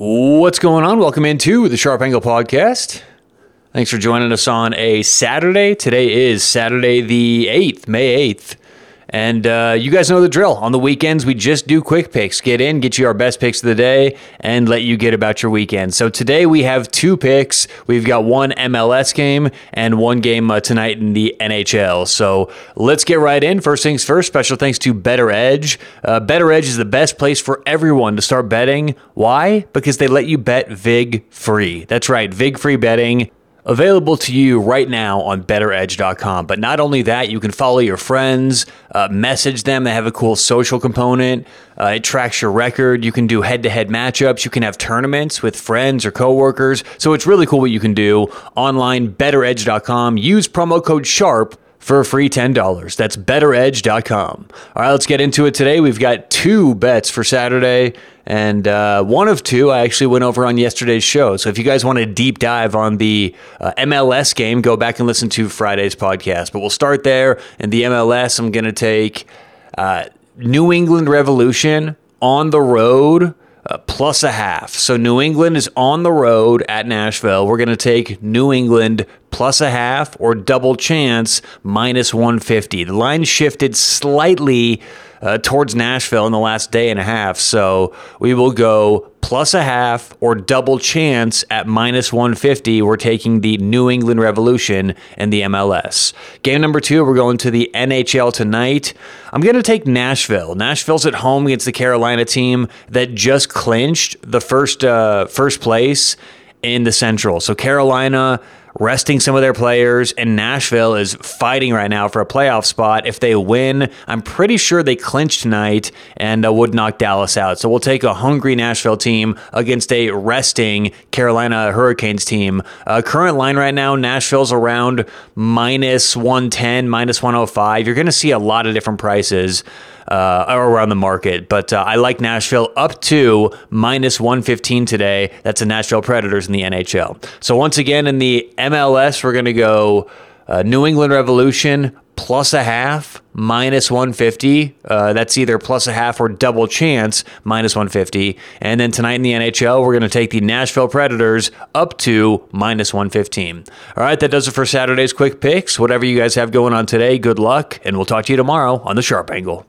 What's going on? Welcome into the Sharp Angle Podcast. Thanks for joining us on a Saturday. Today is Saturday the 8th, May 8th. And uh, you guys know the drill. On the weekends, we just do quick picks. Get in, get you our best picks of the day, and let you get about your weekend. So today we have two picks. We've got one MLS game and one game uh, tonight in the NHL. So let's get right in. First things first, special thanks to BettorEdge. Uh, BettorEdge is the best place for everyone to start betting. Why? Because they let you bet VIG free. That's right, VIG free betting available to you right now on bettoredge.com. But not only that, you can follow your friends, uh, message them. They have a cool social component. Uh, it tracks your record. You can do head to head matchups. You can have tournaments with friends or coworkers. So it's really cool what you can do online, bettoredge.com. Use promo code SHARP for a free $10. That's bettoredge.com. All right, let's get into it today. We've got two bets for Saturday, and uh, one of two I actually went over on yesterday's show. So if you guys want a deep dive on the uh, MLS game, go back and listen to Friday's podcast. But we'll start there. And the MLS, I'm going to take uh, New England Revolution on the road uh, plus a half. So New England is on the road at Nashville. We're going to take New England plus a half or double chance minus 150. The line shifted slightly uh, towards Nashville in the last day and a half. So we will go plus a half or double chance at minus 150. We're taking the New England Revolution and the MLS. Game number two, we're going to the NHL tonight. I'm going to take Nashville. Nashville's at home against the Carolina team that just clinched the first uh, first place in the Central. So Carolina resting some of their players, and Nashville is fighting right now for a playoff spot. If they win, I'm pretty sure they clinch tonight and uh, would knock Dallas out. So we'll take a hungry Nashville team against a resting Carolina Hurricanes team. Uh, current line right now, Nashville's around minus 110, minus 105. You're going to see a lot of different prices uh, around the market. But uh, I like Nashville up to minus 115 today. That's the Nashville Predators in the NHL. So once again, in the MLS, we're going to go uh, New England Revolution plus a half minus 150. Uh, that's either plus a half or double chance minus 150. And then tonight in the NHL, we're going to take the Nashville Predators up to minus 115. All right, that does it for Saturday's quick picks. Whatever you guys have going on today, good luck, and we'll talk to you tomorrow on the Sharp Angle.